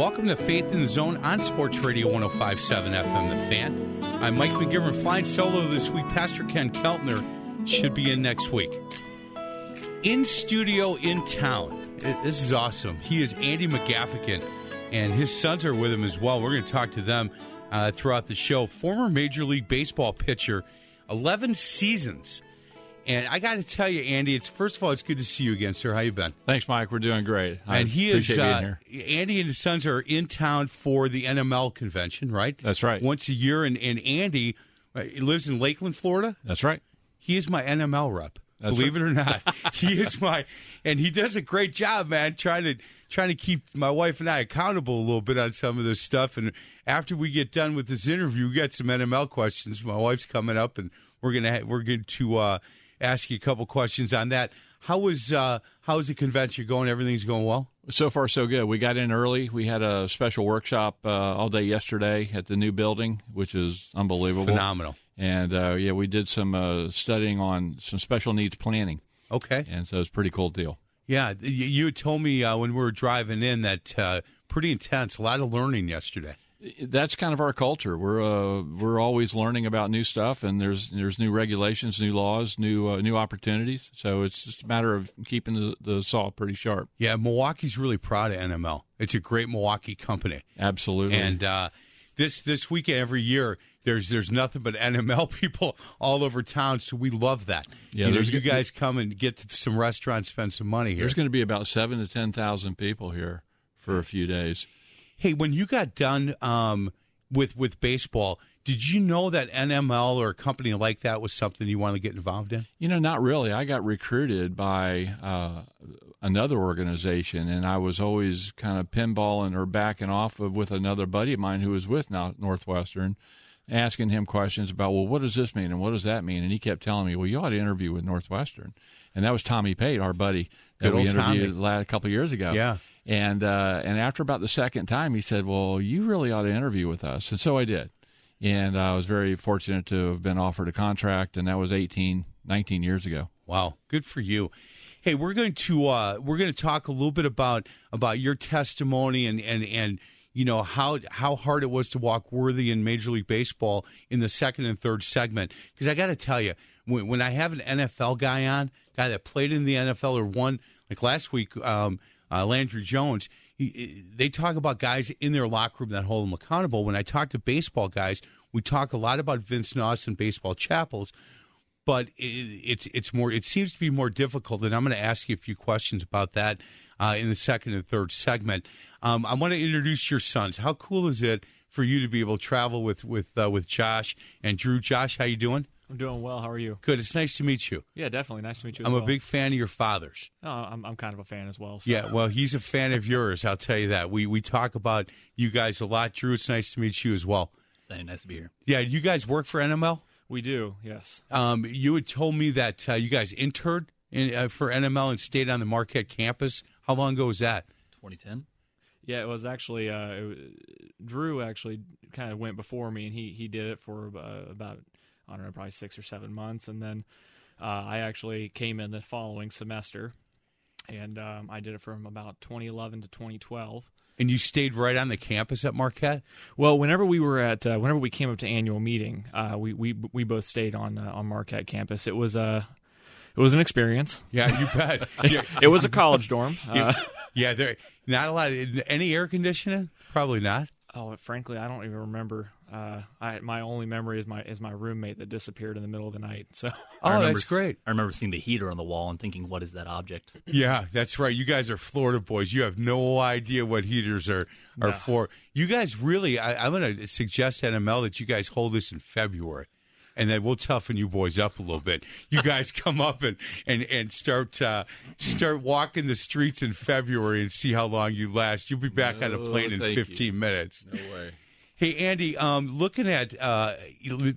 Welcome to Faith in the Zone on Sports Radio 1057 FM The Fan. I'm Mike McGivern flying solo this week. Pastor Ken Keltner should be in next week. In studio in town. This is awesome. He is Andy McGaffigan, and his sons are with him as well. We're going to talk to them uh, throughout the show. Former Major League Baseball pitcher, 11 seasons and I got to tell you, Andy, it's first of all, it's good to see you again, sir. How you been? Thanks, Mike. We're doing great. I and he is uh, Andy and his sons are in town for the NML convention, right? That's right. Once a year, and, and Andy uh, lives in Lakeland, Florida. That's right. He is my NML rep. That's believe right. it or not, he is my, and he does a great job, man. Trying to trying to keep my wife and I accountable a little bit on some of this stuff. And after we get done with this interview, we got some NML questions. My wife's coming up, and we're gonna we're going to. Uh, ask you a couple questions on that. How was uh, how was the convention going? Everything's going well. So far, so good. We got in early. We had a special workshop uh, all day yesterday at the new building, which is unbelievable, phenomenal. And uh, yeah, we did some uh, studying on some special needs planning. Okay, and so it's a pretty cool deal. Yeah, you told me uh, when we were driving in that uh, pretty intense. A lot of learning yesterday that's kind of our culture. We're uh, we're always learning about new stuff, and there's there's new regulations, new laws, new uh, new opportunities. So it's just a matter of keeping the, the saw pretty sharp. Yeah, Milwaukee's really proud of NML. It's a great Milwaukee company. Absolutely. And uh, this this weekend every year. There's there's nothing but NML people all over town, so we love that. Yeah, you, know, you guys come and get to some restaurants, spend some money here. There's going to be about seven to ten thousand people here for a few days. Hey, when you got done um, with with baseball, did you know that NML or a company like that was something you wanted to get involved in? You know, not really. I got recruited by uh, another organization, and I was always kind of pinballing or backing off of with another buddy of mine who was with now Northwestern, asking him questions about, well, what does this mean and what does that mean? And he kept telling me, well, you ought to interview with Northwestern, and that was Tommy Pate, our buddy that Good we interviewed Tommy. a couple of years ago. Yeah. And uh, and after about the second time, he said, "Well, you really ought to interview with us." And so I did. And I was very fortunate to have been offered a contract, and that was 18, 19 years ago. Wow, good for you. Hey, we're going to uh, we're going to talk a little bit about about your testimony and and and you know how how hard it was to walk worthy in Major League Baseball in the second and third segment. Because I got to tell you, when, when I have an NFL guy on, guy that played in the NFL or won, like last week. Um, uh, Landry Jones, he, they talk about guys in their locker room that hold them accountable. When I talk to baseball guys, we talk a lot about Vince Nauss and baseball chapels, but it, it's it's more. It seems to be more difficult, and I'm going to ask you a few questions about that uh, in the second and third segment. Um, I want to introduce your sons. How cool is it for you to be able to travel with with uh, with Josh and Drew? Josh, how you doing? I'm doing well. How are you? Good. It's nice to meet you. Yeah, definitely. Nice to meet you. I'm well. a big fan of your father's. Oh, I'm, I'm kind of a fan as well. So. Yeah, well, he's a fan of yours. I'll tell you that. We we talk about you guys a lot. Drew, it's nice to meet you as well. Same. Nice to be here. Yeah, you guys work for NML. We do. Yes. Um, you had told me that uh, you guys interned in, uh, for NML and stayed on the Marquette campus. How long ago was that? 2010. Yeah, it was actually uh, it, Drew actually kind of went before me, and he he did it for uh, about I don't know, probably six or seven months, and then uh, I actually came in the following semester, and um, I did it from about 2011 to 2012. And you stayed right on the campus at Marquette. Well, whenever we were at, uh, whenever we came up to annual meeting, uh, we we we both stayed on uh, on Marquette campus. It was a it was an experience. Yeah, you bet. it was a college dorm. Uh, Yeah, there not a lot. Any air conditioning? Probably not. Oh, frankly, I don't even remember. Uh, I my only memory is my is my roommate that disappeared in the middle of the night. So, Oh, remember- that's great. I remember seeing the heater on the wall and thinking, "What is that object?" Yeah, that's right. You guys are Florida boys. You have no idea what heaters are are No. for. You guys really. I, I'm going to suggest NML that you guys hold this in February, and then we'll toughen you boys up a little bit. You guys come up and and and start uh, start walking the streets in February and see how long you last. You'll be back on a plane in thank you. 15 minutes. No way. Hey Andy, um, looking at uh,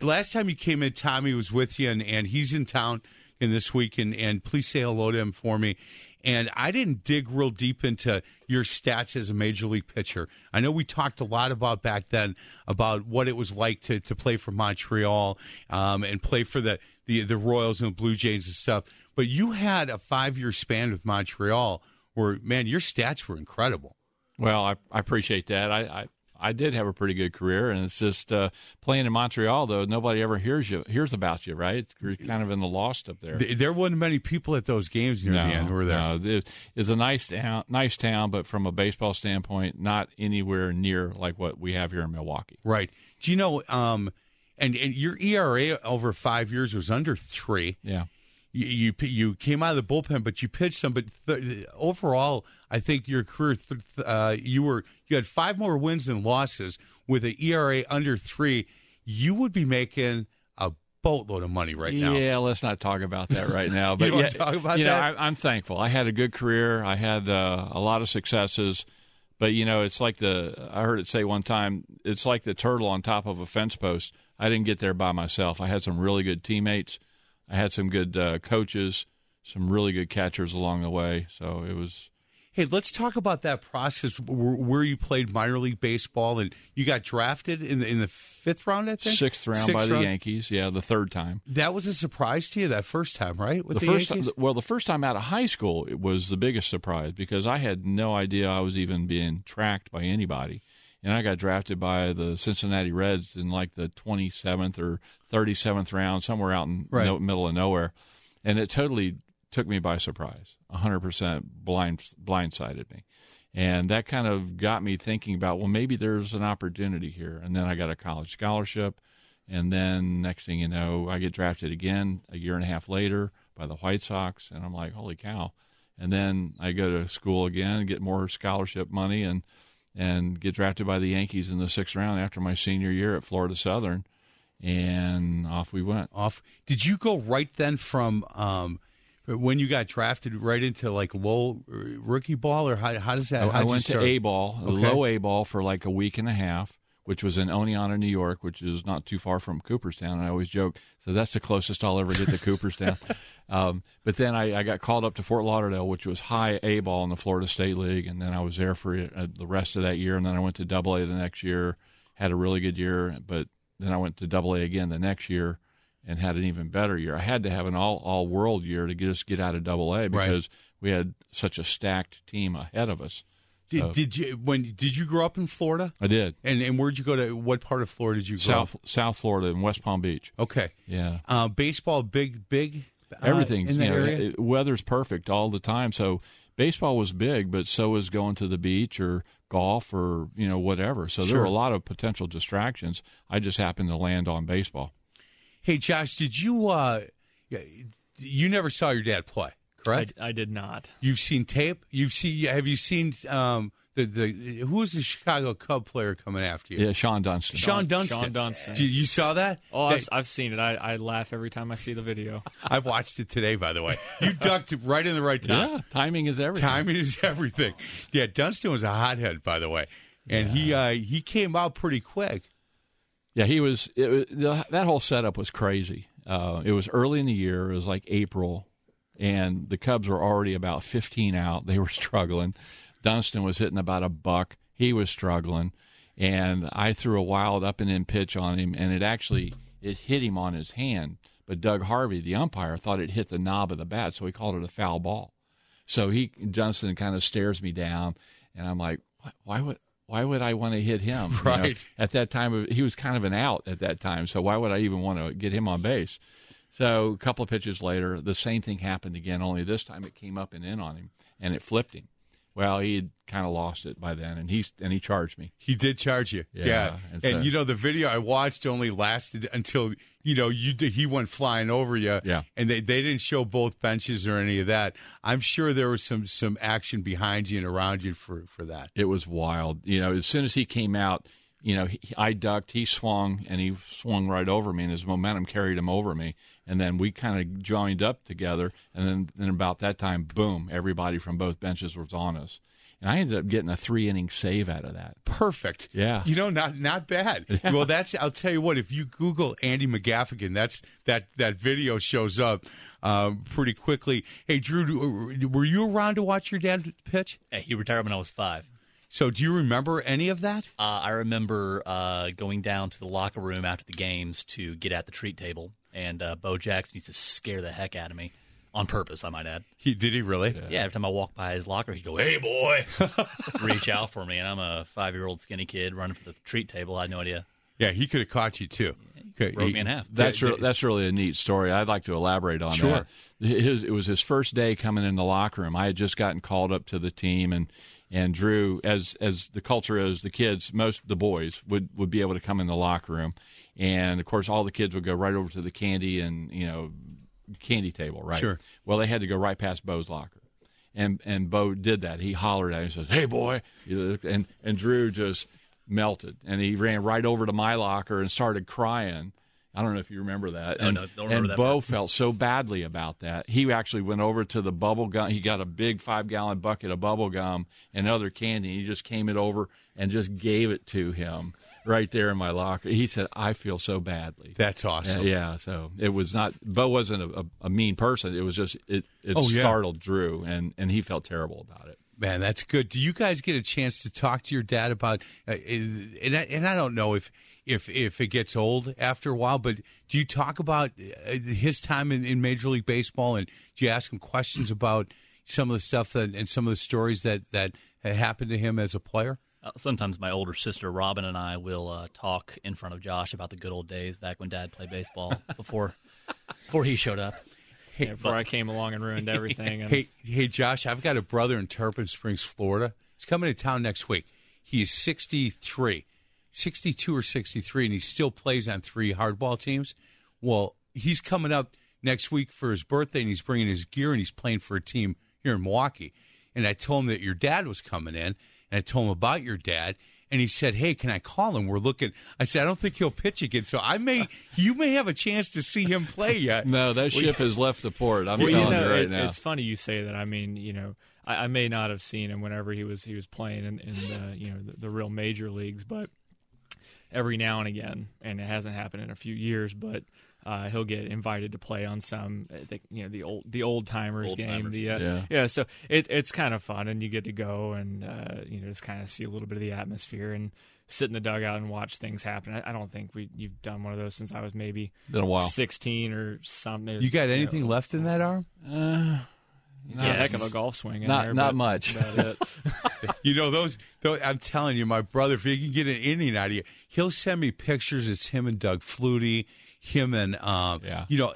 last time you came in, Tommy was with you, and, and he's in town in this week, and, and please say hello to him for me. And I didn't dig real deep into your stats as a major league pitcher. I know we talked a lot about back then about what it was like to, to play for Montreal um, and play for the, the the Royals and the Blue Jays and stuff. But you had a five year span with Montreal where man, your stats were incredible. Well, I, I appreciate that. I, I I did have a pretty good career, and it's just uh, playing in Montreal though. Nobody ever hears you hears about you, right? It's, you're kind of in the lost up there. There wasn't many people at those games near the end, were there? No, it- it's a nice town, nice town, but from a baseball standpoint, not anywhere near like what we have here in Milwaukee. Right. Do you know? Um, and and your ERA over five years was under three. Yeah. You you, you came out of the bullpen, but you pitched some. But th- overall, I think your career, th- th- uh, you were you had five more wins than losses with an ERA under three. You would be making a boatload of money right now. Yeah, let's not talk about that right now. But wanna yeah, talk about you know, that? I, I'm thankful. I had a good career. I had uh, a lot of successes. But you know, it's like the I heard it say one time. It's like the turtle on top of a fence post. I didn't get there by myself. I had some really good teammates. I had some good uh, coaches, some really good catchers along the way. So it was Hey, let's talk about that process where, you played minor league baseball and you got drafted in the in the fifth round. I think sixth round Sixth by the? Yankees. Yeah, the third time. That was a surprise to you that first time, right? With the the, first Yankees? time, well, the first time out of high school, it was the biggest surprise because I had no idea I was even being tracked by anybody, and I got drafted by the Cincinnati Reds in like the twenty seventh or thirty seventh round, somewhere out in Right. no, middle of nowhere, and it totally took me by surprise. hundred percent blind blindsided me. And that kind of got me thinking about, well, maybe there's an opportunity here. And then I got a college scholarship. And then next thing you know, I get drafted again a year and a half later by the White Sox. And I'm like, holy cow. And then I go to school again and get more scholarship money and, and get drafted by the Yankees in the sixth round after my senior year at Florida Southern. And off we went. off. Did you go right then from um, when you got drafted right into like low uh, rookie ball, or how, how does that? I, how'd I went to? A ball, Okay. low A ball for like a week and a half, which was in Oneonta, New York, which is not too far from Cooperstown. And I always joke, so that's the closest I'll ever get to Cooperstown. Um, but then I, I got called up to Fort Lauderdale, which was high A ball in the Florida State League, and then I was there for uh, the rest of that year. And then I went to Double A the next year, had a really good year, but then I went to Double A again the next year. And had an even better year. I had to have an all all world year to get us get out of Double A because we had such a stacked team ahead of us. Did, So- did you when did you grow up in Florida? I did. And and where'd you go to? What part of Florida did you grow South up? South Florida and West Palm Beach. Okay. Yeah. Uh, baseball, big, big. Uh, Everything in that you know, area. it- weather's perfect all the time. So baseball was big, but so was going to the beach or golf or you know whatever. So there were a lot of potential distractions. I just happened to land on baseball. hey, Josh, did you? Uh, you never saw your dad play, correct? I did not. You've seen tape. You've seen. Have you seen um, the the who was the Chicago Cub player coming after you? Yeah, Shawon Dunston. Shawon Dunston. Shawon Dunston. You, you saw that? Oh, That- I've, I've seen it. I, I laugh every time I see the video. I've watched it today, by the way. You ducked right in the right time. Yeah, timing is everything. Timing is everything. Yeah, Dunston was a hothead, by the way, and he uh, he came out pretty quick. Yeah, he was. It, was- the, that whole setup was crazy. Uh, it was early in the year. It was like April, and the Cubs were already about 15 out. They were struggling. Dunston was hitting about a buck. He was struggling, and I threw a wild up and in pitch on him, and it actually it hit him on his hand. But Doug Harvey, the umpire, thought it hit the knob of the bat, so he called it a foul ball. So he Dunston kind of stares me down, and I'm like, "Why- why would why would I want to hit him? You know, Right. at that time, he was kind of an out at that time. So why would I even want to get him on base? So a couple of pitches later, the same thing happened again. Only this time it came up and in on him, and it flipped him. Well, he had kind of lost it by then, and he's and he charged me. He did charge you. Yeah, Yeah. and And, you know, the video I watched only lasted until, you know, you did, he went flying over you. Yeah. And they, they didn't show both benches or any of that. I'm sure there was some some action behind you and around you for, for that. It was wild. You know, as soon as he came out, you know, he, I ducked, he swung, and he swung right over me, and his momentum carried him over me. And then we kind of joined up together, and then, then about that time, boom, everybody from both benches was on us. And I ended up getting a three inning save out of that. Perfect. Yeah. You know, not not bad. Well, that's I'll tell you what. If you Google Andy McGaffigan, that's that that video shows up um, pretty quickly. Hey, Drew, were you around to watch your dad pitch? Hey, he retired when I was five. So, do you remember any of that? Uh, I remember uh, going down to the locker room after the games to get at the treat table, and uh, Bo Jackson used to scare the heck out of me on purpose. I might add. He did he really? Yeah, every time I walked by his locker, he'd go, "Hey, boy," reach out for me, and I'm a five-year-old skinny kid running for the treat table. I had no idea. Yeah, he could have caught you too. Okay, Broke he- me in half. That's Yeah, re- that's really a neat story. I'd like to elaborate on Sure. that. His, it was his first day coming in the locker room. I had just gotten called up to the team, and and Drew, as as the culture is, the kids, most the boys would would be able to come in the locker room, and of course, all the kids would go right over to the candy and you know candy table, right? Sure. Well, they had to go right past Bo's locker. And and Bo did that. He hollered at him and says, "Hey, boy!" And and Drew just melted, and he ran right over to my locker and started crying. I don't know if you remember that. And, no, don't remember and that Bo felt so badly about that. He actually went over to the bubble gum. He got a big five gallon bucket of bubble gum and other candy. He just came it over and just gave it to him right there in my locker. He said, "I feel so badly." That's awesome. Yeah, so it was not. Bo wasn't a, a, a mean person. It was just it. It Oh, yeah. startled Drew, and and he felt terrible about it. Man, that's good. Do you guys get a chance to talk to your dad about? Uh, and I, and I don't know if if if it gets old after a while, but do you talk about uh, his time in, in Major League Baseball, and do you ask him questions about some of the stuff that and some of the stories that that happened to him as a player? Uh, sometimes my older sister Robin and I will uh, talk in front of Josh about the good old days back when Dad played baseball before before he showed up. Yeah, before I came along and ruined everything. And Hey, hey, Josh, I've got a brother in Tarpon Springs, Florida. He's coming to town next week. He is 63, 62 or 63, and he still plays on three hardball teams. Well, he's coming up next week for his birthday, and he's bringing his gear, and he's playing for a team here in Milwaukee. And I told him that your dad was coming in, and I told him about your dad. And he said, "Hey, can I call him? We're looking." I said, "I don't think he'll pitch again, so I may, you may have a chance to see him play yet." No, that ship has left the port. I'm Well, telling you know, you right it- now. it's funny you say that. I mean, you know, I, I may not have seen him whenever he was he was playing in, in the you know the, the real major leagues, but every now and again, and it hasn't happened in a few years, but uh, he'll get invited to play on some, uh, the, you know, the old the old timers Old game. timers. The uh, Yeah. So it, it's kind of fun, and you get to go and uh, you know just kind of see a little bit of the atmosphere and sit in the dugout and watch things happen. I, I don't think we you've done one of those since I was maybe Been a while. sixteen or something. You got know. anything left in that arm? Uh, Yeah, a heck of a golf swing. In Not- there, not much. about it. You know those, those. I'm telling you, my brother, if he can get an inning out of you, he'll send me pictures. It's him and Doug Flutie, him and um, Yeah. you know,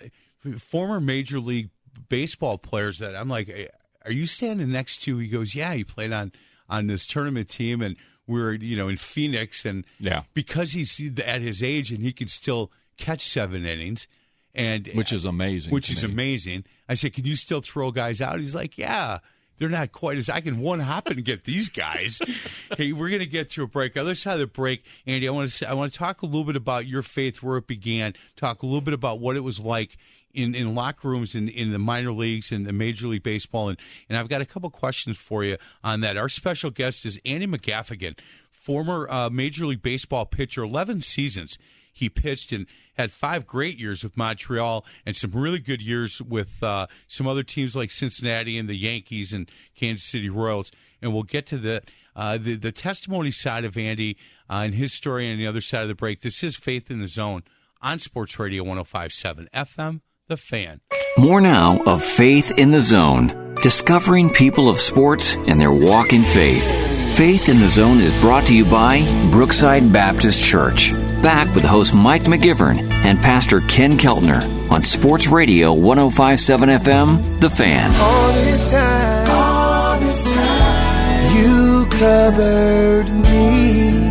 former Major League Baseball players. That I'm like, are you standing next to? He goes, yeah. He played on on this tournament team, and we're you know in Phoenix, and Yeah. because he's at his age and he can still catch seven innings, and which is amazing. which is me. amazing. I said, "Can you still throw guys out?" He's like, "Yeah." They're not quite as I can one hop and get these guys. hey, we're going to get to a break. Other side of the break, Andy, I want to I want to talk a little bit about your faith, where it began. Talk a little bit about what it was like in, in locker rooms in, in the minor leagues and the Major League Baseball, and and I've got a couple questions for you on that. Our special guest is Andy McGaffigan, former uh, Major League Baseball pitcher, eleven seasons he pitched and had five great years with Montreal and some really good years with uh, some other teams like Cincinnati and the Yankees and Kansas City Royals. And we'll get to the uh, the, the testimony side of Andy uh, and his story on the other side of the break. This is Faith in the Zone on Sports Radio 1057 FM, The Fan. More now of Faith in the Zone, discovering people of sports and their walk in faith. Faith in the Zone is brought to you by Brookside Baptist Church. Back with host Mike McGivern and Pastor Ken Keltner on Sports Radio 1057 FM, The Fan. All this time, all this time, you covered me.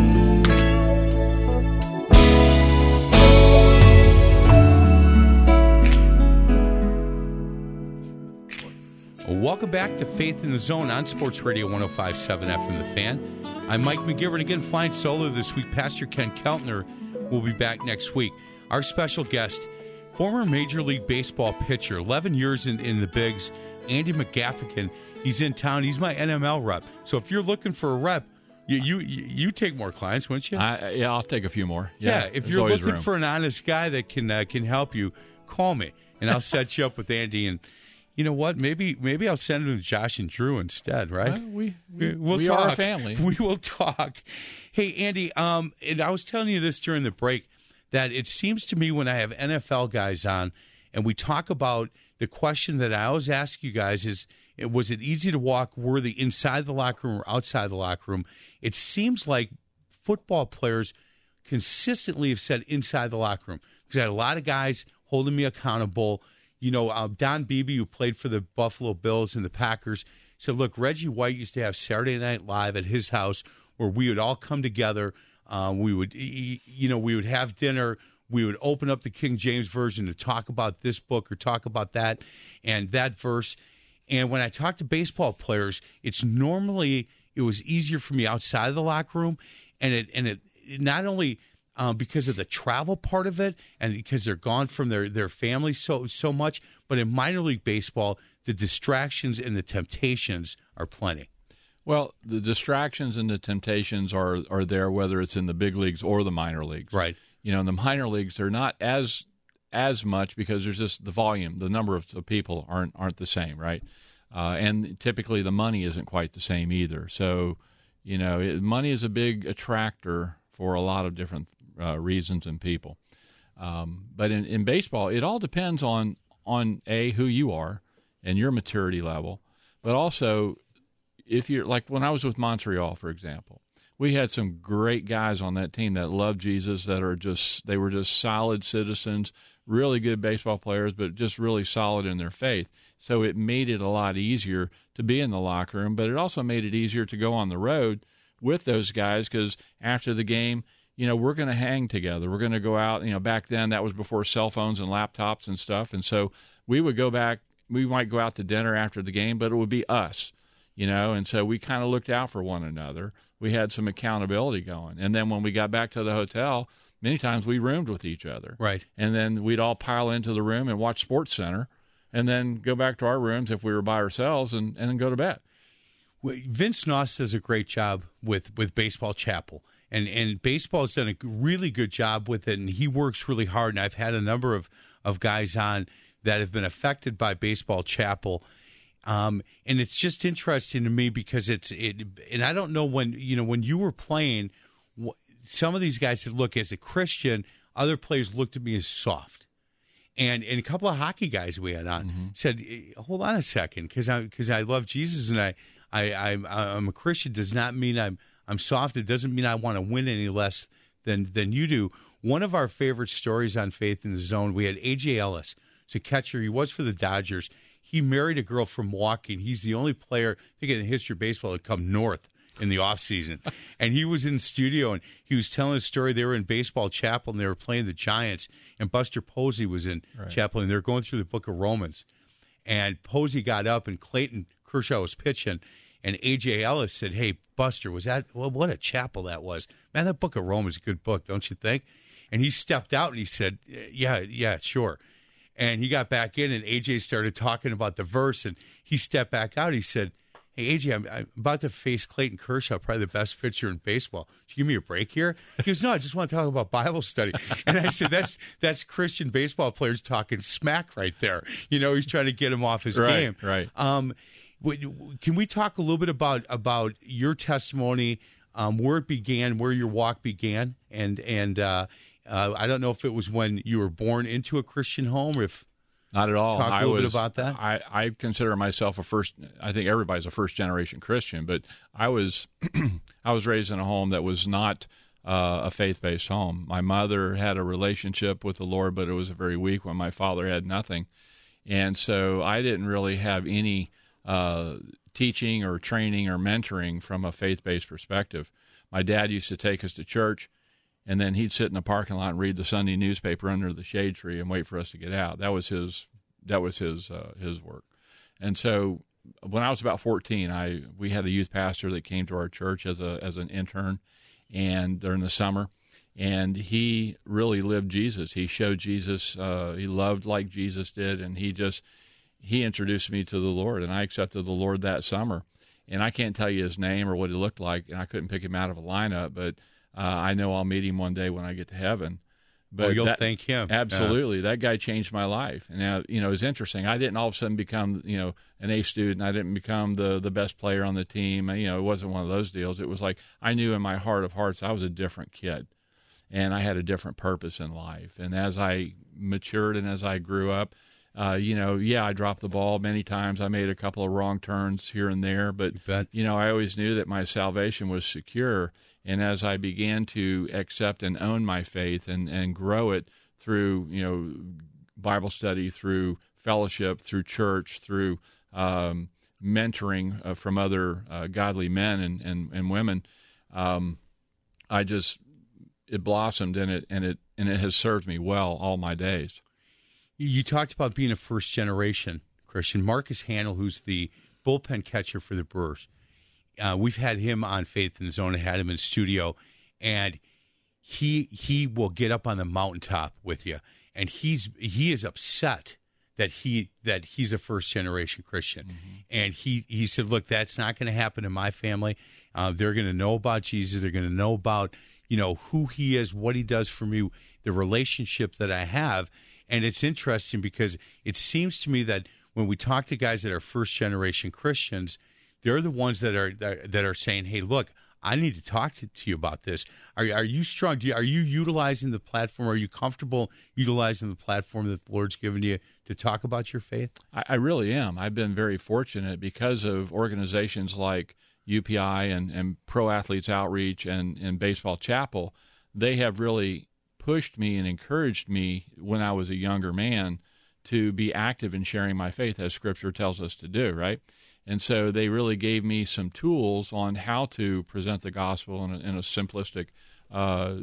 Welcome back to Faith in the Zone on Sports Radio 1057 FM The Fan. I'm Mike McGivern again, flying solo this week. Pastor Ken Keltner will be back next week. Our special guest, former Major League Baseball pitcher, 11 years in, in the bigs, Andy McGaffigan. He's in town. He's my NML rep. So if you're looking for a rep, you you, you take more clients, wouldn't you? I, yeah, I'll take a few more. yeah, Yeah, if you're looking room. for an honest guy that can uh, can help you, call me and I'll set you up with Andy. And you know what? Maybe maybe I'll send him to Josh and Drew instead. Right? Well, we we, we'll we talk. are a family. We will talk. Hey, Andy. Um, and I was telling you this during the break that it seems to me when I have NFL guys on and we talk about the question that I always ask you guys is. Was it easy to walk worthy inside the locker room or outside the locker room? It seems like football players consistently have said inside the locker room because I had a lot of guys holding me accountable. You know, uh, Don Beebe, who played for the Buffalo Bills and the Packers, said, "Look, Reggie White used to have Saturday Night Live at his house where we would all come together. Uh, we would, you know, we would have dinner." We would open up the King James Version to talk about this book or talk about that and that verse. And when I talk to baseball players, it's normally it was easier for me outside of the locker room, and it and it not only um, because of the travel part of it, and because they're gone from their their families so so much, but in minor league baseball, the distractions and the temptations are plenty. Well, the distractions and the temptations are are there whether it's in the big leagues or the minor leagues. Right. You know, in the minor leagues they're not as as much because there's just the volume, the number of, of people aren't aren't the same, right? Uh, and typically the money isn't quite the same either. So, you know, it, money is a big attractor for a lot of different uh, reasons and people. Um, but in, in baseball, it all depends on on a who you are and your maturity level, but also if you're like when I was with Montreal, for example, we had some great guys on that team that love Jesus, that are just they were just solid citizens, really good baseball players, but just really solid in their faith. So it made it a lot easier to be in the locker room, but it also made it easier to go on the road with those guys because after the game, you know, we're going to hang together. We're going to go out. You know, back then that was before cell phones and laptops and stuff, and so we would go back. We might go out to dinner after the game, but it would be us you know, and so we kind of looked out for one another. We had some accountability going. And then when we got back to the hotel, many times we roomed with each other. Right. And then we'd all pile into the room and watch Sports Center and then go back to our rooms if we were by ourselves and, and then go to bed. Vince Nauss does a great job with with Baseball Chapel, and and baseball has done a really good job with it, and he works really hard. And I've had a number of of guys on that have been affected by Baseball Chapel. Um, and it's just interesting to me because it's it, and I don't know when you know when you were playing, some of these guys said, "Look, as a Christian," other players looked at me as soft, and and a couple of hockey guys we had on said, eh, "Hold on a second, because I because I love Jesus and I I I'm, I'm a Christian does not mean I'm I'm soft. It doesn't mean I want to win any less than than you do." One of our favorite stories on Faith in the Zone, we had AJ Ellis, a catcher. He was for the Dodgers. He married a girl from Milwaukee. and He's the only player, I think, in the history of baseball to come north in the off season. and he was in the studio and he was telling a story. They were in baseball chapel and they were playing the Giants. And Buster Posey was in chapel and they were going through the book of Romans. And Posey got up and Clayton Kershaw was pitching. And AJ Ellis said, Hey, Buster, was that, well, what a chapel that was. Man, that book of Rome is a good book, don't you think? And he stepped out and he said, Yeah, yeah, sure. And he got back in, and AJ started talking about the verse, and he stepped back out. He said, "Hey AJ, I'm, I'm about to face Clayton Kershaw, probably the best pitcher in baseball. Should you give me a break here?" He goes, "No, I just want to talk about Bible study." And I said, "That's that's Christian baseball players talking smack right there. You know, he's trying to get him off his Right, game." right. Um, can we talk a little bit about about your testimony, um, where it began, where your walk began, and and uh, uh, I don't know if it was when you were born into a Christian home, or if Not at all. Talk a I little bit was, about that. I, I consider myself a first. I think everybody's a first generation Christian, but I was I was raised in a home that was not uh, a faith based home. My mother had a relationship with the Lord, but it was a very weak when my father had nothing, and so I didn't really have any uh, teaching or training or mentoring from a faith based perspective. My dad used to take us to church, and then he'd sit in the parking lot and read the Sunday newspaper under the shade tree and wait for us to get out. That was his that was his uh, his work. And so when I was about 14, I we had a youth pastor that came to our church as a as an intern, and during the summer, and he really lived Jesus. He showed Jesus. Uh, he loved like Jesus did, and he just he introduced me to the Lord, and I accepted the Lord that summer. And I can't tell you his name or what he looked like, and I couldn't pick him out of a lineup, but uh, I know I'll meet him one day when I get to heaven. But oh, you'll that, thank him. Absolutely, uh, that guy changed my life. And now, you know, it's interesting. I didn't all of a sudden become, you know, an A student. I didn't become the the best player on the team. You know, it wasn't one of those deals. It was like I knew in my heart of hearts I was a different kid, and I had a different purpose in life. And as I matured and as I grew up, uh, you know, yeah, I dropped the ball many times. I made a couple of wrong turns here and there, but you, you know, I always knew that my salvation was secure. And as I began to accept and own my faith and, and grow it through, you know, Bible study, through fellowship, through church, through um, mentoring uh, from other uh, godly men and, and, and women, um, I just it blossomed and it and it and it has served me well all my days. You talked about being a first generation Christian. Marcus Hanel, who's the bullpen catcher for the Brewers, uh, we've had him on Faith in the Zone, had him in studio, and he he will get up on the mountaintop with you, and he's he is upset that he that he's a first generation Christian, mm-hmm. and he he said, look, that's not going to happen in my family. Uh, they're going to know about Jesus. They're going to know about you know who he is, what he does for me, the relationship that I have, and it's interesting because it seems to me that when we talk to guys that are first generation Christians they're the ones that are that are saying, "Hey, look, I need to talk to, to you about this." Are are you strong? You, are you utilizing the platform? Are you comfortable utilizing the platform that the Lord's given you to talk about your faith? I, I really am. I've been very fortunate because of organizations like UPI and, and Pro Athletes Outreach and, and Baseball Chapel. They have really pushed me and encouraged me when I was a younger man to be active in sharing my faith as Scripture tells us to do. Right and so they really gave me some tools on how to present the gospel in a, in a simplistic, uh,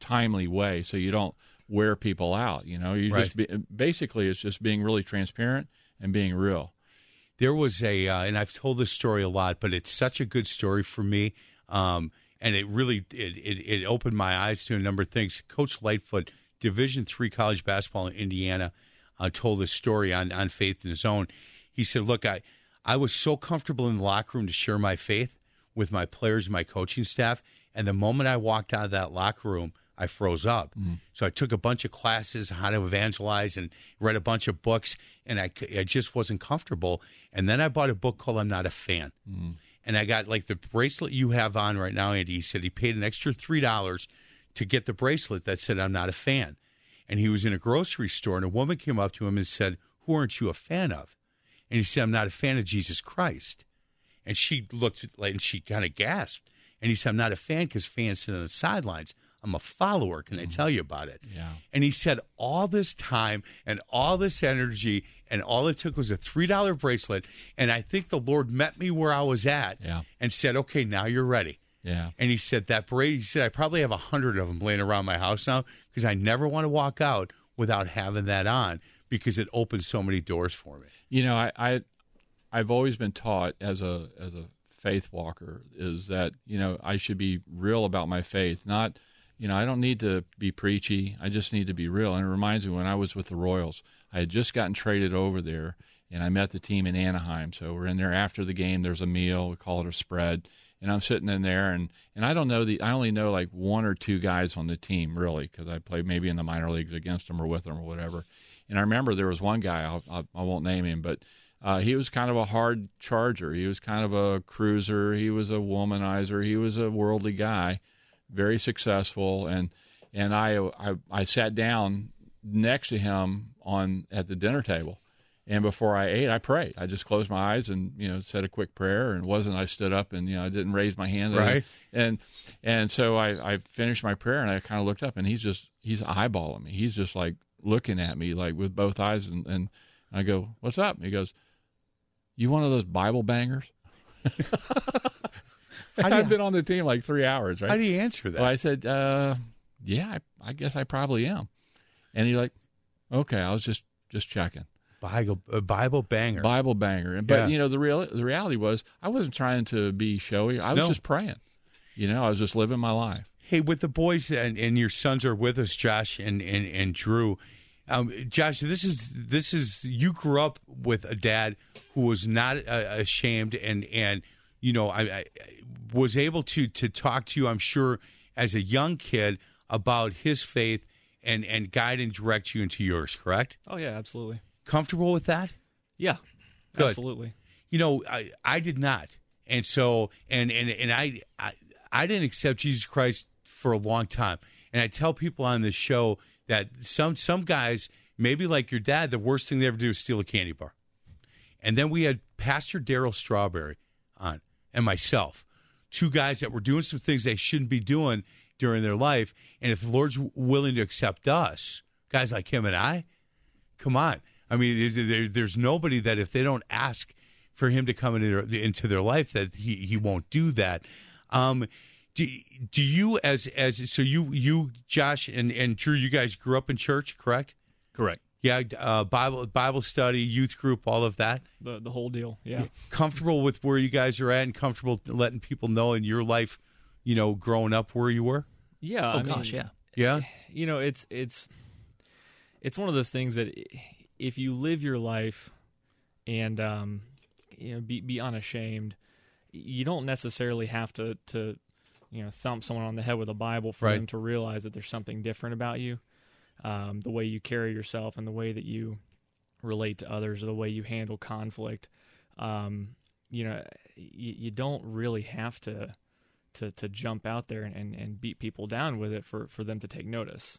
timely way, so you don't wear people out. You know, you right. just be, basically it's just being really transparent and being real. There was a, uh, and I've told this story a lot, but it's such a good story for me. Um, and it really it, it, it, opened my eyes to a number of things. Coach Lightfoot, Division three college basketball in Indiana, uh, told this story on on Faith in the Zone. He said, "Look, I I was so comfortable in the locker room to share my faith with my players and my coaching staff. And the moment I walked out of that locker room, I froze up. Mm-hmm. So I took a bunch of classes how to evangelize and read a bunch of books, and I, I just wasn't comfortable. And then I bought a book called I'm Not a Fan. Mm-hmm. And I got like the bracelet you have on right now, Andy. He said he paid an extra $3 to get the bracelet that said I'm not a fan. And he was in a grocery store, and a woman came up to him and said, Who aren't you a fan of? And he said, I'm not a fan of Jesus Christ. And she looked like, and she kind of gasped. And he said, I'm not a fan because fans sit on the sidelines. I'm a follower. Can I mm-hmm. tell you about it? Yeah. And he said, all this time and all this energy, and all it took was a $3 bracelet. And I think the Lord met me where I was at yeah. and said, okay, now you're ready. Yeah. And he said, that bracelet, he said, I probably have a hundred of them laying around my house now because I never want to walk out without having that on because it opens so many doors for me. You know, I, I I've always been taught as a as a faith walker is that you know I should be real about my faith, not you know I don't need to be preachy. I just need to be real. And it reminds me when I was with the Royals, I had just gotten traded over there, and I met the team in Anaheim. So we're in there after the game. There's a meal. We call it a spread. And I'm sitting in there, and, and I don't know the I only know like one or two guys on the team really because I played maybe in the minor leagues against them or with them or whatever. And I remember there was one guy, I'll, I'll, I will not name him, but uh, he was kind of a hard charger. He was kind of a cruiser. He was a womanizer. He was a worldly guy, very successful. And and I, I I sat down next to him on at the dinner table, and before I ate, I prayed. I just closed my eyes and you know said a quick prayer. And wasn't I stood up and you know I didn't raise my hand. Right. And and so I I finished my prayer and I kind of looked up and he's just he's eyeballing me. He's just like looking at me like with both eyes and, and I go, What's up? he goes, "You one of those Bible bangers?" How do I've you- been on the team like three hours, right? How do you answer that? Well, I said, uh, "Yeah, I, I guess I probably am." And he's like, "Okay, I was just just checking." Bible, a Bible banger. Bible banger, and but Yeah. you know the real the reality was I wasn't trying to be showy. I was No. just praying. You know, I was just living my life. Hey, with the boys and, and your sons are with us, Josh and and, and Drew. Um, Josh, this is this is you grew up with a dad who was not uh, ashamed and and you know I, I was able to to talk to you. I'm sure as a young kid about his faith and and guide and direct you into yours. Correct? Oh yeah, absolutely. Comfortable with that? Yeah, Good. absolutely. you know I, I did not and so and and and I, I i didn't accept jesus christ for a long time and i tell people on this show that some some guys maybe like your dad the worst thing they ever do is steal a candy bar and then we had pastor darryl strawberry on and myself two guys that were doing some things they shouldn't be doing during their life and if the lord's willing to accept us guys like him and i come on. I mean, there, there, there's nobody that if they don't ask for him to come into their, into their life, that he, he won't do that. Um, do, do you as as so you you Josh and and Drew, you guys grew up in church, correct? Correct. Yeah, uh, Bible Bible study, youth group, all of that. The the whole deal. Yeah. Comfortable with where you guys are at, and comfortable letting people know in your life, you know, growing up where you were. Yeah. Oh I mean, gosh, yeah. Yeah, you know it's it's it's one of those things that if you live your life and um you know be be unashamed you don't necessarily have to to you know thump someone on the head with a bible for Right. them to realize that there's something different about you um the way you carry yourself and the way that you relate to others or the way you handle conflict um you know you, you don't really have to to to jump out there and, and, and beat people down with it for for them to take notice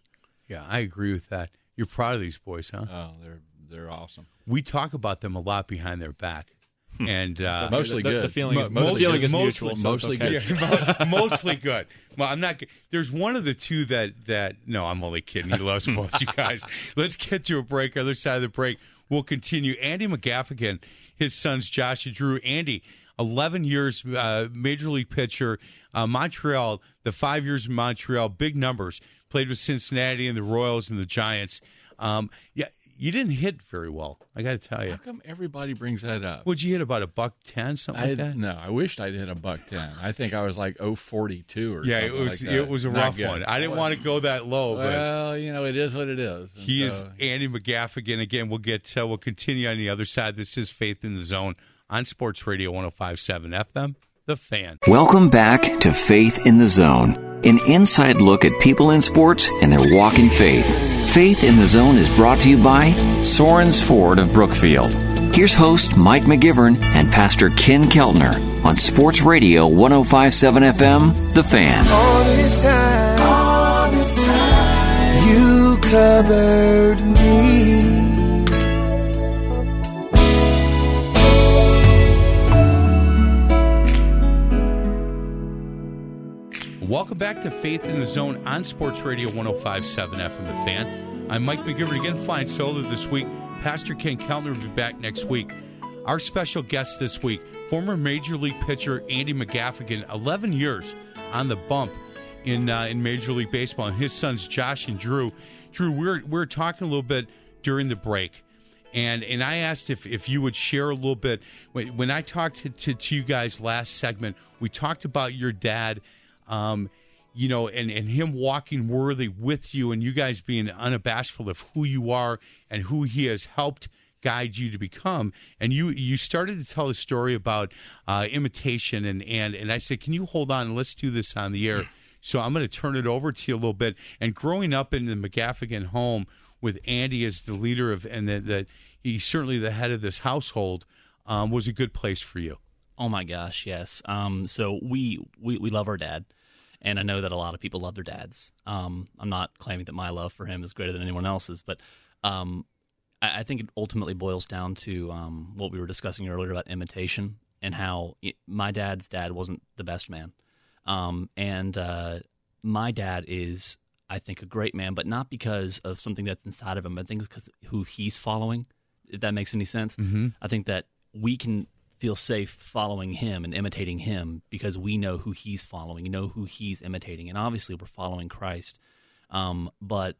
yeah, I agree with that. You're proud of these boys, huh? Oh, they're they're awesome. we talk about them a lot behind their back, and uh, Okay, Mostly the, the- good. The feeling is, Mo- the feeling is mostly- mutual. so it's mostly okay. good. Yeah, mostly good. Well, I'm not. There's one of the two that that. No, I'm only kidding. He loves both you guys. Let's get to a break. Other side of the break, we'll continue. Andy McGaffigan, his sons Josh and Drew. Andy, 11 years uh, major league pitcher. Uh, Montreal, the five years in Montreal, big numbers. Played with Cincinnati and the Royals and the Giants. Um, yeah, you didn't hit very well. I got to tell you. How come everybody brings that up? Would you hit about a buck ten, something I like that? no, I wished I'd hit a buck ten. I think I was like oh forty two or Yeah, something it was like that. it was a Not rough good. one. I didn't want to go that low, but Well, you know, it is what it is. And he is Andy McGaffigan. Again, we'll get uh, we'll continue on the other side. This is Faith in the Zone on Sports Radio 105.7 FM. The Fan. Welcome back to Faith in the Zone, an inside look at people in sports and their walk in faith. Faith in the Zone is brought to you by Soren's Ford of Brookfield. Here's host Mike McGivern and Pastor Ken Keltner on Sports Radio 1057 FM, The Fan. All this time, all this time, you covered me. Welcome back to Faith in the Zone on Sports Radio 105.7 FM. The Fan. I'm Mike McGivern again, flying solo this week. Pastor Ken Keltner will be back next week. Our special guest this week, former Major League pitcher Andy McGaffigan, 11 years on the bump in uh, in Major League Baseball, and his sons Josh and Drew. Drew, we we're we we're talking a little bit during the break, and and I asked if if you would share a little bit when, when I talked to, to to you guys last segment. We talked about your dad. Um, you know, and, and him walking worthy with you, and you guys being unabashful of who you are and who he has helped guide you to become. And you you started to tell a story about uh, imitation, and, and and I said, can you hold on and let's do this on the air. So I'm going to turn it over to you a little bit. And growing up in the McGaffigan home with Andy as the leader of, and that that he's certainly the head of this household, um, was a good place for you. Oh my gosh, yes. Um, so we, we we love our dad, and I know that a lot of people love their dads. Um, I'm not claiming that my love for him is greater than anyone else's, but um, I, I think it ultimately boils down to um, what we were discussing earlier about imitation and how it, my dad's dad wasn't the best man, um, and uh, my dad is, I think, a great man, but not because of something that's inside of him. I think it's because who he's following. If that makes any sense, mm-hmm. I think that we can feel safe following him and imitating him because we know who he's following, you know who he's imitating, and obviously we're following Christ. Um, but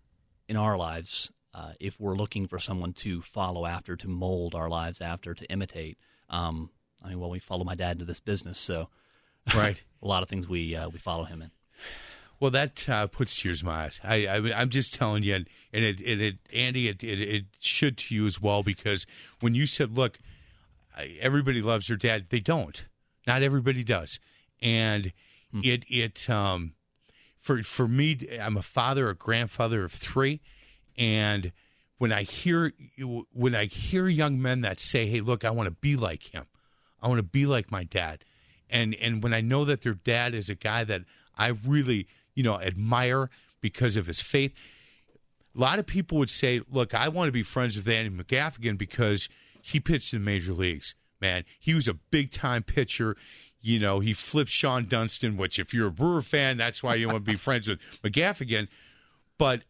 in our lives, uh, if we're looking for someone to follow after, to mold our lives after, to imitate, um, I mean, well, we follow my dad into this business, so right, a lot of things we uh, we follow him in. Well, that uh, puts tears in my eyes. I, I, am just telling you, and it, it, it Andy, it, it, it, should to you as well because when you said, "Look, everybody loves their dad," they don't. Not everybody does, and hmm. it it um, for for me, I'm a father, a grandfather of three, and when I hear when I hear young men that say, "Hey, look, I want to be like him," I want to be like my dad, and and when I know that their dad is a guy that I really you know admire because of his faith. A lot of people would say, "Look, I want to be friends with Andy McGaffigan because he pitched in the major leagues. Man, he was a big time pitcher. You know, he flipped Shawon Dunston, which if you're a Brewer fan, that's why you want to be friends with McGaffigan. But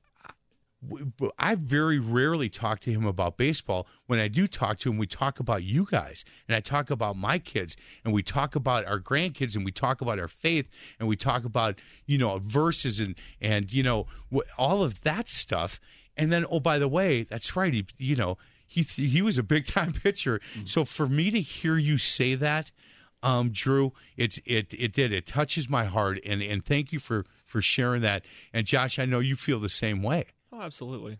I very rarely talk to him about baseball. When I do talk to him, we talk about you guys, and I talk about my kids, and we talk about our grandkids, and we talk about our faith, and we talk about you know verses and and you know all of that stuff. And then, oh, by the way, that's right. He, you know, he he was a big time pitcher. Mm-hmm. So for me to hear you say that, um, Drew, it's it it did it touches my heart, and and thank you for for sharing that. And Josh, I know you feel the same way. Oh, absolutely.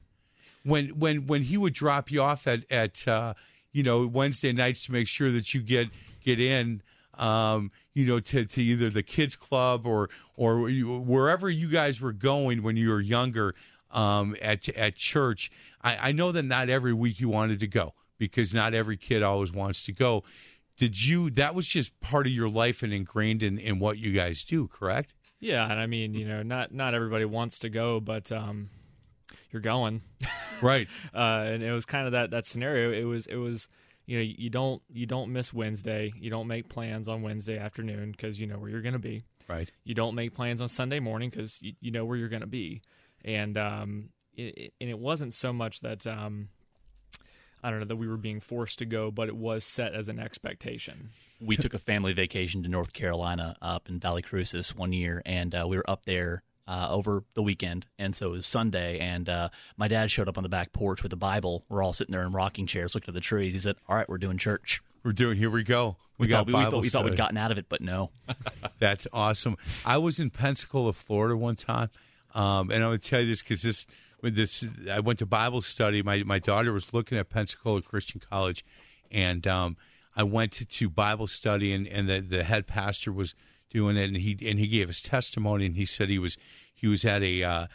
When when when he would drop you off at at uh, you know Wednesday nights to make sure that you get get in, um, you know, to, to either the kids club or or wherever you guys were going when you were younger um, at at church. I, I know that not every week you wanted to go because not every kid always wants to go. Did you? That was just part of your life and ingrained in, in what you guys do, correct? Yeah, and I mean, you know, not not everybody wants to go, but um, you're going, right? uh, and it was kind of that that scenario. It was it was you know you don't you don't miss Wednesday. You don't make plans on Wednesday afternoon because you know where you're going to be. Right. You don't make plans on Sunday morning because you, you know where you're going to be, and um, it, it, and it wasn't so much that um, I don't know that we were being forced to go, but it was set as an expectation. We took a family vacation to North Carolina up in Valle Crucis one year, and uh, we were up there uh, over the weekend, and so it was Sunday. And uh, my dad showed up on the back porch with the Bible. We're all sitting there in rocking chairs, looking at the trees. He said, "All right, we're doing church. We're doing. Here we go. We, we got thought, Bible. We thought, we thought we'd gotten out of it, but no. That's awesome. I was in Pensacola, Florida, one time, um, and I would tell you this because this. This I went to Bible study. My my daughter was looking at Pensacola Christian College, and um, I went to, to Bible study, and, and the, the head pastor was doing it, and he and he gave his testimony, and he said he was he was at a uh,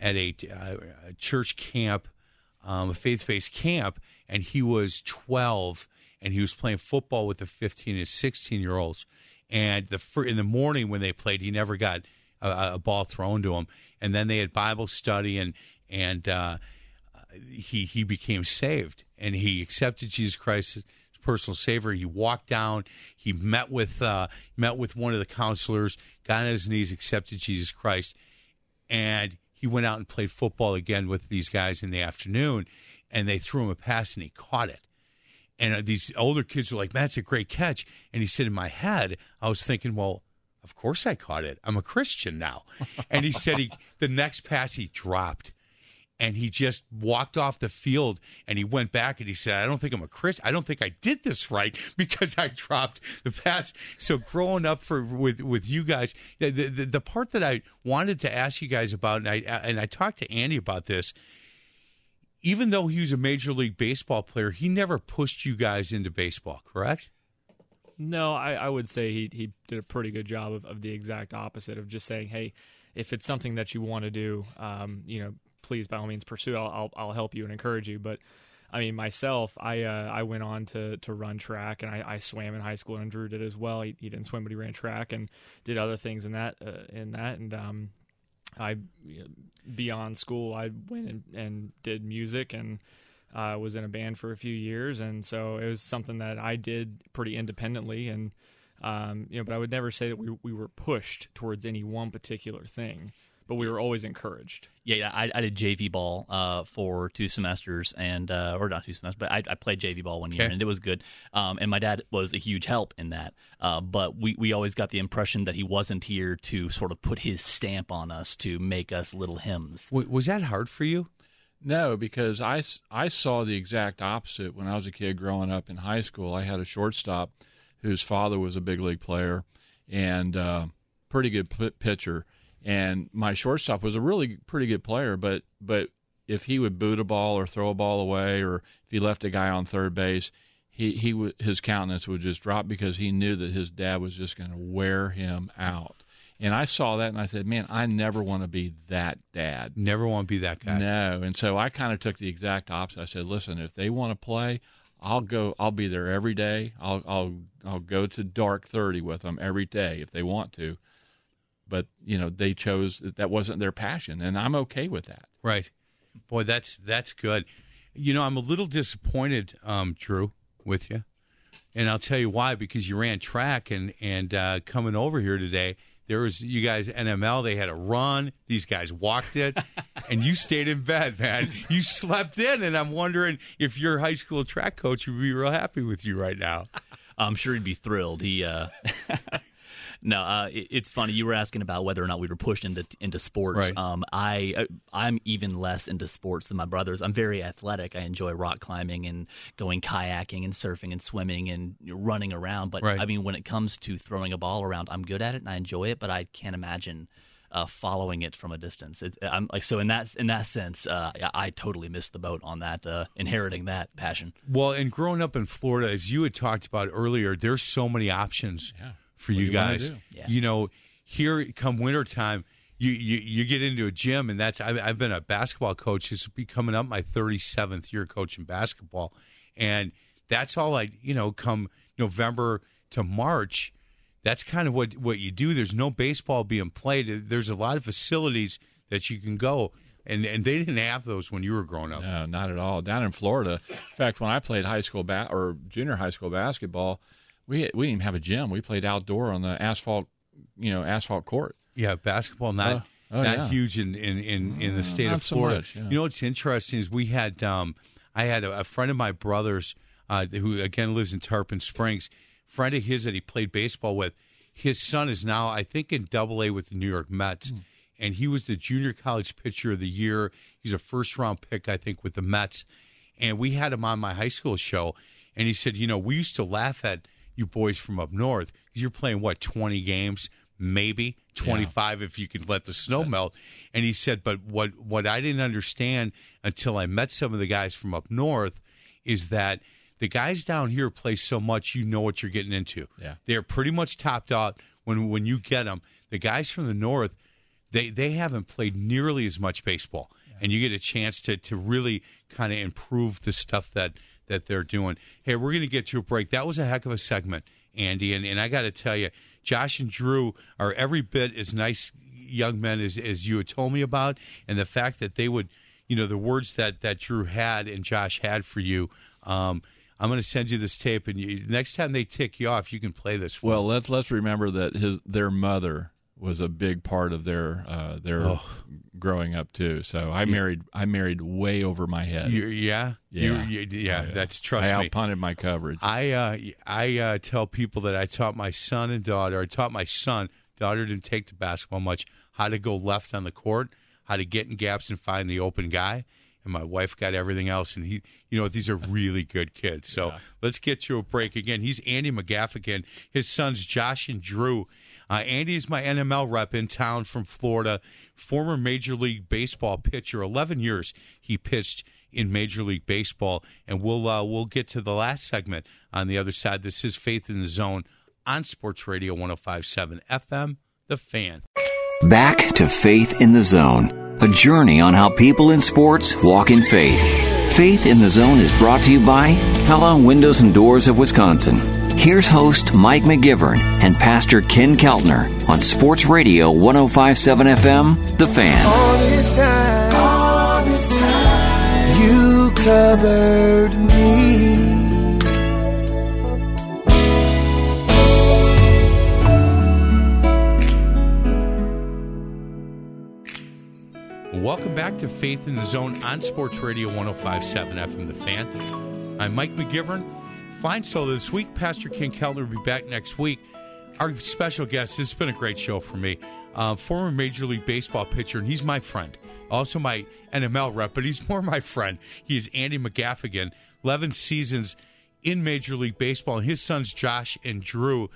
at a, uh, a, church camp, um, a faith based camp, and he was 12, and he was playing football with the 15 and 16 year olds. And the in the morning when they played, he never got a, a, ball thrown to him. And then they had Bible study, and and uh, he he became saved, and he accepted Jesus Christ as personal savior. He walked down, he met with uh, met with one of the counselors, got on his knees, accepted Jesus Christ and he went out and played football again with these guys in the afternoon, and they threw him a pass and he caught it. And uh, these older kids were like, "Man, that's a great catch." And he said, "In my head, I was thinking, well." Of course I caught it. I'm a Christian now. And he said he the next pass he dropped and he just walked off the field and he went back and he said, I don't think I'm a Christian. I don't think I did this right because I dropped the pass. So growing up for with with you guys, the, the, the part that I wanted to ask you guys about, and I and I talked to Andy about this. Even though he was a major league baseball player, he never pushed you guys into baseball, correct? No, I, I would say he he did a pretty good job of, of the exact opposite of just saying, hey, if it's something that you want to do, um, you know, please by all means pursue. I'll, I'll, I'll help you and encourage you. But I mean, myself, I uh, I went on to to run track, and I, I swam in high school, and Drew did as well. He, he didn't swim, but he ran track and did other things in that uh, in that. And um, I beyond school, I went and, and did music and. Uh, was in a band for a few years, and so it was something that I did pretty independently, and um, you know, but I would never say that we we were pushed towards any one particular thing. but we were always encouraged. Yeah, yeah. I, I did JV ball uh, for two semesters, and uh, or not two semesters, but I, I played JV ball one year, Okay. and it was good. Um, and my dad was a huge help in that. Uh, but we, we always got the impression that he wasn't here to sort of put his stamp on us to make us little hymns. W- was that hard for you? No, because I, I saw the exact opposite when I was a kid growing up in high school. I had a shortstop whose father was a big league player and uh, pretty good p- pitcher. And my shortstop was a really pretty good player, but but if he would boot a ball or throw a ball away, or if he left a guy on third base, he he would his countenance would just drop because he knew that his dad was just going to wear him out. And I saw that, and I said, "Man, I never want to be that dad." Never want to be that guy. No, and so I kind of took the exact opposite. I said, "Listen, if they want to play, I'll go. I'll be there every day. I'll I'll I'll go to dark thirty with them every day if they want to." But you know, they chose that that wasn't their passion, and I'm okay with that. Right. Boy, that's that's good. You know, I'm a little disappointed, um, Drew, with you, and I'll tell you why. Because you ran track, and and uh, coming over here today, there was you guys NML. They had a run. These guys walked it, and you stayed in bed, man. You slept in, and I'm wondering if your high school track coach would be real happy with you right now. I'm sure he'd be thrilled. He, uh, no, uh, it, it's funny. You were asking about whether or not we were pushed into into sports. Right. Um, I, uh, I'm even less into sports than my brothers. I'm very athletic. I enjoy rock climbing and going kayaking and surfing and swimming and running around. But Right. I mean, when it comes to throwing a ball around, I'm good at it and I enjoy it. But I can't imagine. Uh, following it from a distance, it, I'm like so. In that in that sense, uh, I, I totally missed the boat on that, uh, inheriting that passion. Well, and growing up in Florida, as you had talked about earlier, there's so many options for you you guys. Yeah. You know, here come wintertime, you, you you get into a gym, and that's I've, I've been a basketball coach. This will be coming up my 37th year coaching basketball, and that's all I you know come November to March. That's kind of what what you do. There's no baseball being played. There's a lot of facilities that you can go, and and they didn't have those when you were growing up. No, not at all. Down in Florida, in fact, when I played high school ba- or junior high school basketball, we we didn't even have a gym. We played outdoor on the asphalt, you know, asphalt court. Yeah, basketball not Oh, oh, not yeah. huge in, in, in, in the state not of so Florida. much, yeah. You know what's interesting is we had um, I had a, a friend of my brother's uh, who again lives in Tarpon Springs. Friend of his that he played baseball with. His son is now I think in Double A with the New York Mets, Hmm. and he was the junior college pitcher of the year. He's a first round pick I think with the Mets, and we had him on my high school show, and he said, you know, we used to laugh at you boys from up north because you're playing what 20 games? Maybe 25 if you could let the snow melt. And he said but what what I didn't understand until I met some of the guys from up north is that the guys down here play so much you know what you're getting into. Yeah. they're pretty much topped out. When when you get them the guys from the north they they haven't played nearly as much baseball. And you get a chance to to really kind of improve the stuff that that they're doing hey we're going to get to a break that was a heck of a segment andy and, and i got to tell you josh and drew are every bit as nice young men as, as you had told me about and the fact that they would you know the words that that drew had and josh had for you um, i'm going to send you this tape and you, next time they tick you off you can play this for Well, them. let's let's remember that his their mother was a big part of their uh, their Oh. growing up too. So I married I married way over my head. You- yeah Yeah. you- yeah, Oh, yeah. that's trust I me outpunted my coverage. I uh, I uh, tell people that I taught my son and daughter. I taught my son, daughter didn't take to basketball much. How to go left on the court, how to get in gaps and find the open guy. And my wife got everything else. And he, you know, these are really good kids. So let's get to a break again. He's Andy McGaffigan. His sons Josh and Drew. Uh, Andy is my NML rep in town from Florida. Former Major League Baseball pitcher. Eleven years he pitched in Major League Baseball, and we'll uh, we'll get to the last segment on the other side. This is Faith in the Zone on Sports Radio 105.7 FM, The Fan. Back to Faith in the Zone, a journey on how people in sports walk in faith. Faith in the Zone is brought to you by Pella Windows and Doors of Wisconsin. Here's host Mike McGivern and Pastor Ken Keltner on Sports Radio 1057 FM, The Fan. All this time, all this time, you covered me. Welcome back to Faith in the Zone on Sports Radio 1057 FM The Fan. I'm Mike McGivern. Fine solo this week. Pastor Ken Keltner will be back next week. Our special guest, this has been a great show for me. Uh, former Major League Baseball pitcher, and he's my friend. Also my NML rep, but he's more my friend. He is Andy McGaffigan. 11 seasons in Major League Baseball, and his sons Josh and Drew.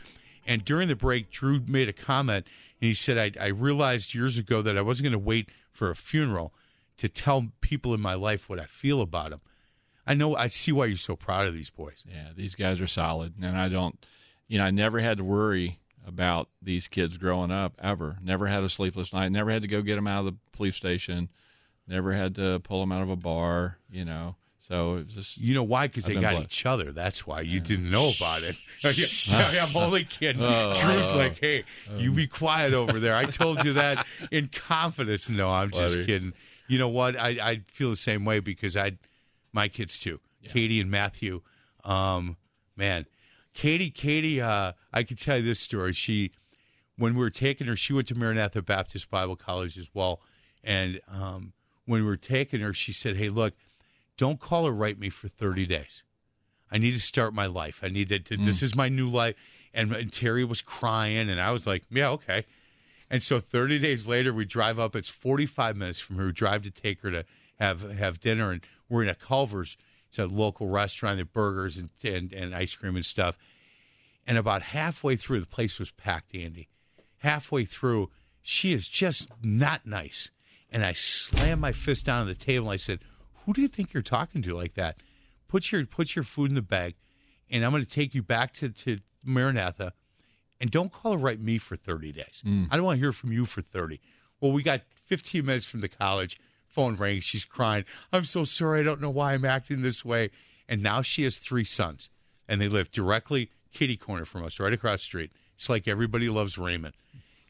And during the break, Drew made a comment, and he said, I, I realized years ago that I wasn't going to wait for a funeral to tell people in my life what I feel about them. I know, I see why you're so proud of these boys. Yeah, these guys are solid, and I don't, you know, I never had to worry about these kids growing up ever. Never had a sleepless night. Never had to go get them out of the police station. Never had to pull them out of a bar. You know, so it was just You know why? Because they got blessed. each other. That's why you didn't know about it. I'm only kidding. Oh. Drew's like, oh, oh. hey, you be quiet over there. I told you that in confidence. No, I'm just kidding. You know what? I, I feel the same way because I, my kids too, Katie and Matthew. Um, man, Katie, Katie, uh, I could tell you this story. She, when we were taking her, she went to Maranatha Baptist Bible College as well. And um, when we were taking her, she said, "Hey, look, don't call or write me for 30 days. I need to start my life. I need to, to this is my new life. And, and Terry was crying, and I was like, yeah, okay. And so 30 days later, we drive up. It's 45 minutes from here. We drive to take her to have have dinner, and we're in a Culver's. It's a local restaurant that burgers and, and, and ice cream and stuff. And about halfway through, the place was packed, Andy. Halfway through, she is just not nice. And I slammed my fist down on the table. And I said, "Who do you think you're talking to like that? Put your put your food in the bag, and I'm going to take you back to to Maranatha, and don't call or write me for 30 days. Mm. I don't want to hear from you for 30. Well, we got 15 minutes from the college. Phone rings. She's crying. I'm so sorry. I don't know why I'm acting this way. And now she has three sons, and they live directly kitty corner from us, right across the street. It's like everybody loves Raymond.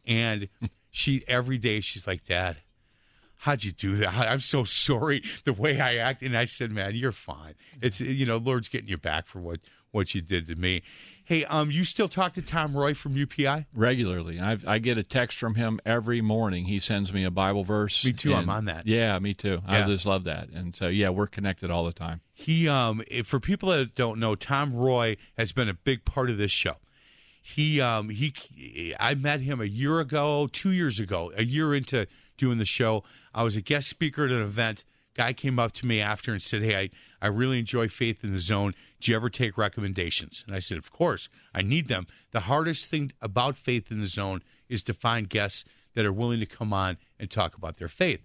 And she every day she's like, Dad, how'd you do that? I'm so sorry the way I act. And I said, man, you're fine. It's you know, Lord's getting you back for what what you did to me. Hey, um, you still talk to Tom Roy from UPI? regularly. I I get a text from him every morning. He sends me a Bible verse. Me too, I'm on that. Yeah, me too. I just love that. And so yeah, we're connected all the time. He um for people that don't know, Tom Roy has been a big part of this show. He um he I met him a year ago, 2 years ago, a year into doing the show. I was a guest speaker at an event. Guy came up to me after and said, "Hey, I I really enjoy Faith in the Zone. Do you ever take recommendations?" And I said, "Of course. I need them. The hardest thing about Faith in the Zone is to find guests that are willing to come on and talk about their faith."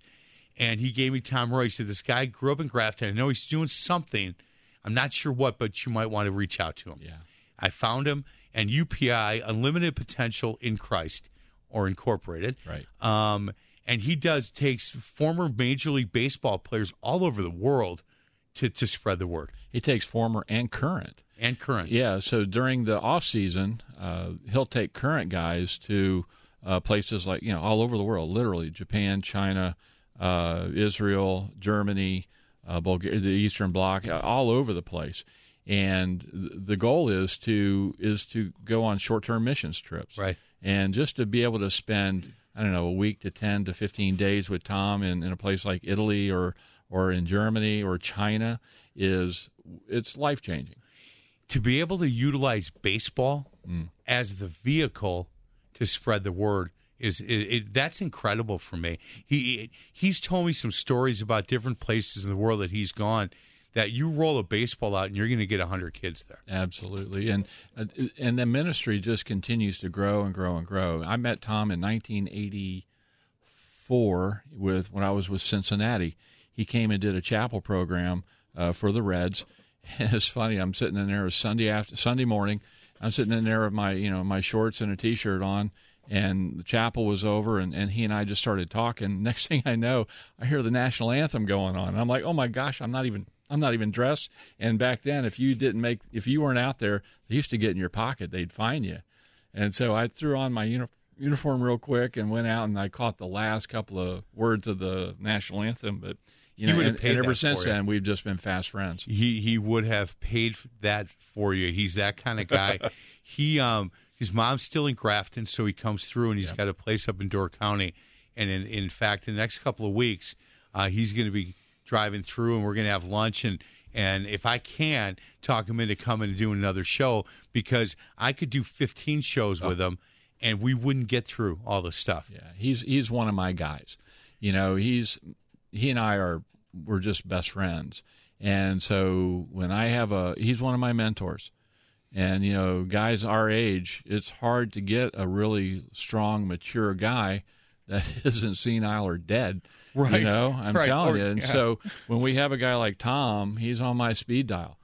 and he gave me Tom Roy. He said, This guy grew up in Grafton. I know he's doing something. I'm not sure what, but you might want to reach out to him. Yeah. I found him, and UPI, Unlimited Potential in Christ, or Incorporated. Right. Um, and he does takes former Major League Baseball players all over the world to, to spread the word He takes former and current. and current. Yeah, so during the off season, uh, he'll take current guys to uh, places like you know all over the world, literally Japan, China, uh, Israel, Germany, uh, Bulgaria, the Eastern Bloc, uh, all over the place. And th- the goal is to is to go on short term missions trips, Right. And just to be able to spend I don't know a week to ten to fifteen days with Tom in, in a place like Italy or or in Germany or China is it's life changing. to be able to utilize baseball Mm. as the vehicle to spread the word is it, it, that's incredible for me. He he's told me some stories about different places in the world that he's gone. That you roll a baseball out and you're going to get hundred kids there. Absolutely, and uh, and the ministry just continues to grow and grow and grow. I met Tom in 1984 with when I was with Cincinnati. He came and did a chapel program uh, for the Reds. And it's funny. I'm sitting in there Sunday after Sunday morning. I'm sitting in there with my you know my shorts and a t-shirt on, and the chapel was over, and, and he and I just started talking. Next thing I know, I hear the national anthem going on. And I'm like, oh my gosh, I'm not even I'm not even dressed. And back then, if you didn't make if you weren't out there, they used to get in your pocket. They'd find you. And so I threw on my uni- uniform real quick and went out and I caught the last couple of words of the national anthem. But you He would have paid and ever since then, we've just been fast friends. He he would have paid that for you. He's that kind of guy. he um his mom's still in Grafton, so he comes through and he's got a place up in Door County. and in, in fact, in the next couple of weeks, uh, he's going to be driving through, and we're going to have lunch and. And if I can talk him into coming and doing another show, because I could do 15 shows with him, and we wouldn't get through all the stuff. Yeah, he's he's one of my guys. You know, he's he and I are we're just best friends. And so when I have a he's one of my mentors. And you know, guys our age, it's hard to get a really strong, mature guy that isn't senile or dead. Right. You know, I'm Right. telling Or- you. And yeah. so when we have a guy like Tom, he's on my speed dial.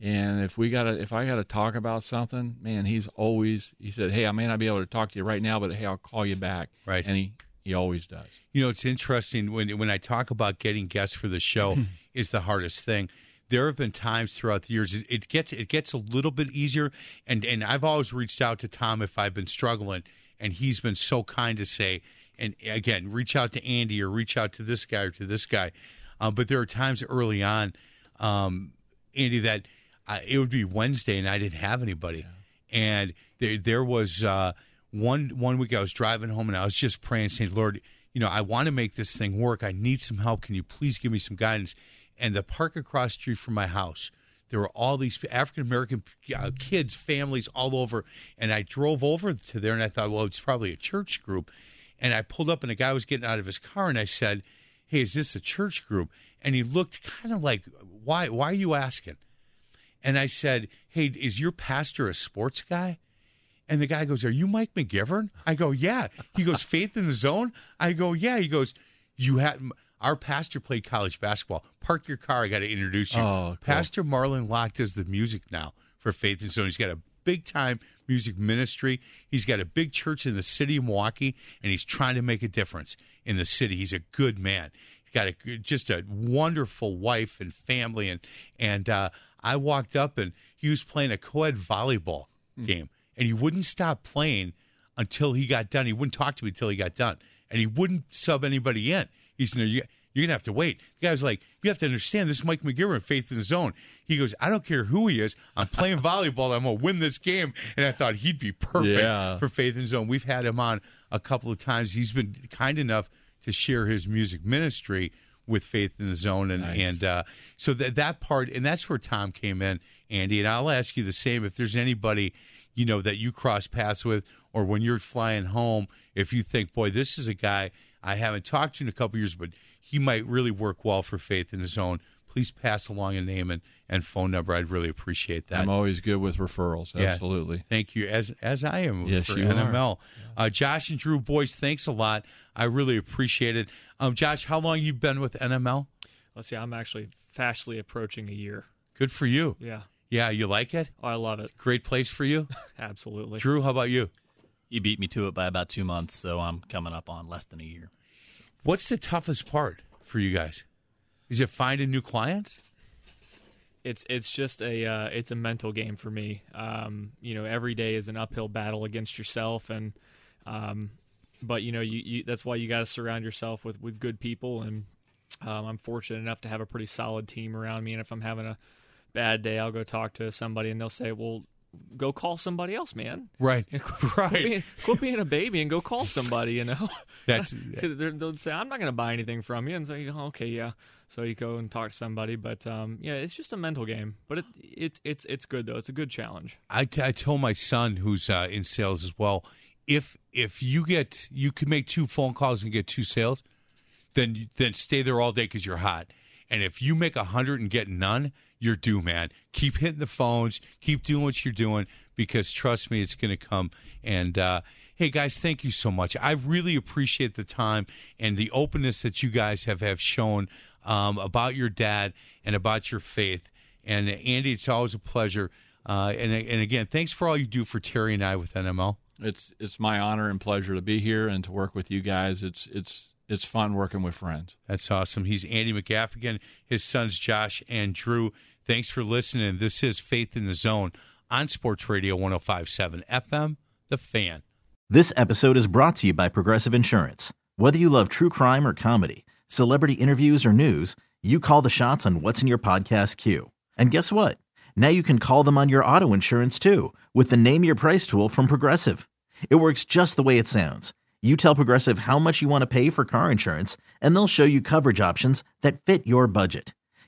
And if we gotta if I gotta talk about something, man, he's always he said, Hey, I may not be able to talk to you right now, but hey, I'll call you back. Right. And he, he always does. You know, it's interesting when when I talk about getting guests for the show is the hardest thing. There have been times throughout the years it, it gets it gets a little bit easier, and and I've always reached out to Tom if I've been struggling, and he's been so kind to say, and again, reach out to Andy or reach out to this guy or to this guy. Um, but there are times early on, um, Andy, that uh, it would be Wednesday and I didn't have anybody, and there there was uh, one one week I was driving home and I was just praying, saying, Lord, you know, I want to make this thing work. I need some help. Can you please give me some guidance? And the park across the street from my house, there were all these African American uh, kids, families all over. And I drove over to there and I thought, well, it's probably a church group. And I pulled up and a guy was getting out of his car and I said, hey, is this a church group? And he looked kind of like, why, why are you asking? And I said, hey, is your pastor a sports guy? And the guy goes, Are you Mike McGivern? I go, Yeah. He goes, Faith in the Zone? I go, Yeah. He goes, You had our pastor played college basketball. Park your car. I got to introduce you. Oh, cool. Pastor Marlon Locke does the music now for Faith in the Zone. He's got a big time music ministry. He's got a big church in the city of Milwaukee, and he's trying to make a difference in the city. He's a good man. He's got a, just a wonderful wife and family. And, and uh, I walked up, and he was playing a co ed volleyball game and he wouldn't stop playing until he got done. He wouldn't talk to me until he got done, and he wouldn't sub anybody in. He said, no, you, "You're gonna have to wait." The guy was like, "You have to understand. This is Mike McGivern, Faith in the Zone." He goes, "I don't care who he is. I'm playing volleyball. I'm gonna win this game." And I thought he'd be perfect Yeah. for Faith in the Zone. We've had him on a couple of times. He's been kind enough to share his music ministry with Faith in the Zone, and Nice. and uh, so that that part, and that's where Tom came in, Andy. And I'll ask you the same if there's anybody you know that you cross paths with, or when you're flying home, if you think, boy, this is a guy I haven't talked to in a couple years, but he might really work well for Faith in the Zone. Please pass along a name and, and phone number. I'd really appreciate that. I'm always good with referrals. Yeah. Absolutely. Thank you, as as I am Yes, for you are. NML. Uh, Josh and Drew, boys, thanks a lot. I really appreciate it. Um, Josh, how long you been with NML? Let's see, I'm actually fastly approaching a year. Good for you. Yeah. Yeah, you like it? Oh, I love it. Great place for you. Absolutely. Drew, how about you? You beat me to it by about two months, so I'm coming up on less than a year. What's the toughest part for you guys? Is it finding new clients? it's it's just a uh, it's a mental game for me. Um, you know, every day is an uphill battle against yourself, and um, but you know, you, you that's why you got to surround yourself with with good people. And um, I'm fortunate enough to have a pretty solid team around me. And if I'm having a bad day, I'll go talk to somebody, and they'll say, "Well, go call somebody else, man." Right, Quit right. being, quit being a baby and go call somebody. You know, That's they'll say, "I'm not going to buy anything from you," and say, oh, "Okay, yeah." So you go and talk to somebody, but um, yeah, it's just a mental game. But it, it it's it's good though. It's a good challenge. I, t- I told my son who's uh, in sales as well. If if you get you can make two phone calls and get two sales, then then stay there all day because you're hot. And if you make a hundred and get none, you're due, man. Keep hitting the phones. Keep doing what you're doing because trust me, it's going to come. And uh, hey, guys, thank you so much. I really appreciate the time and the openness that you guys have have shown um, about your dad and about your faith. And Andy, it's always a pleasure. Uh, and and again, thanks for all you do for Terry and I with NML. It's it's my honor and pleasure to be here and to work with you guys. It's it's it's fun working with friends. That's awesome. He's Andy McGaffigan, his sons Josh and Drew. Thanks for listening. This is Faith in the Zone on Sports Radio 1057 FM, The Fan. This episode is brought to you by Progressive Insurance. Whether you love true crime or comedy, celebrity interviews or news, you call the shots on what's in your podcast queue. And guess what? Now you can call them on your auto insurance too with the Name Your Price tool from Progressive. It works just the way it sounds. You tell Progressive how much you want to pay for car insurance, and they'll show you coverage options that fit your budget.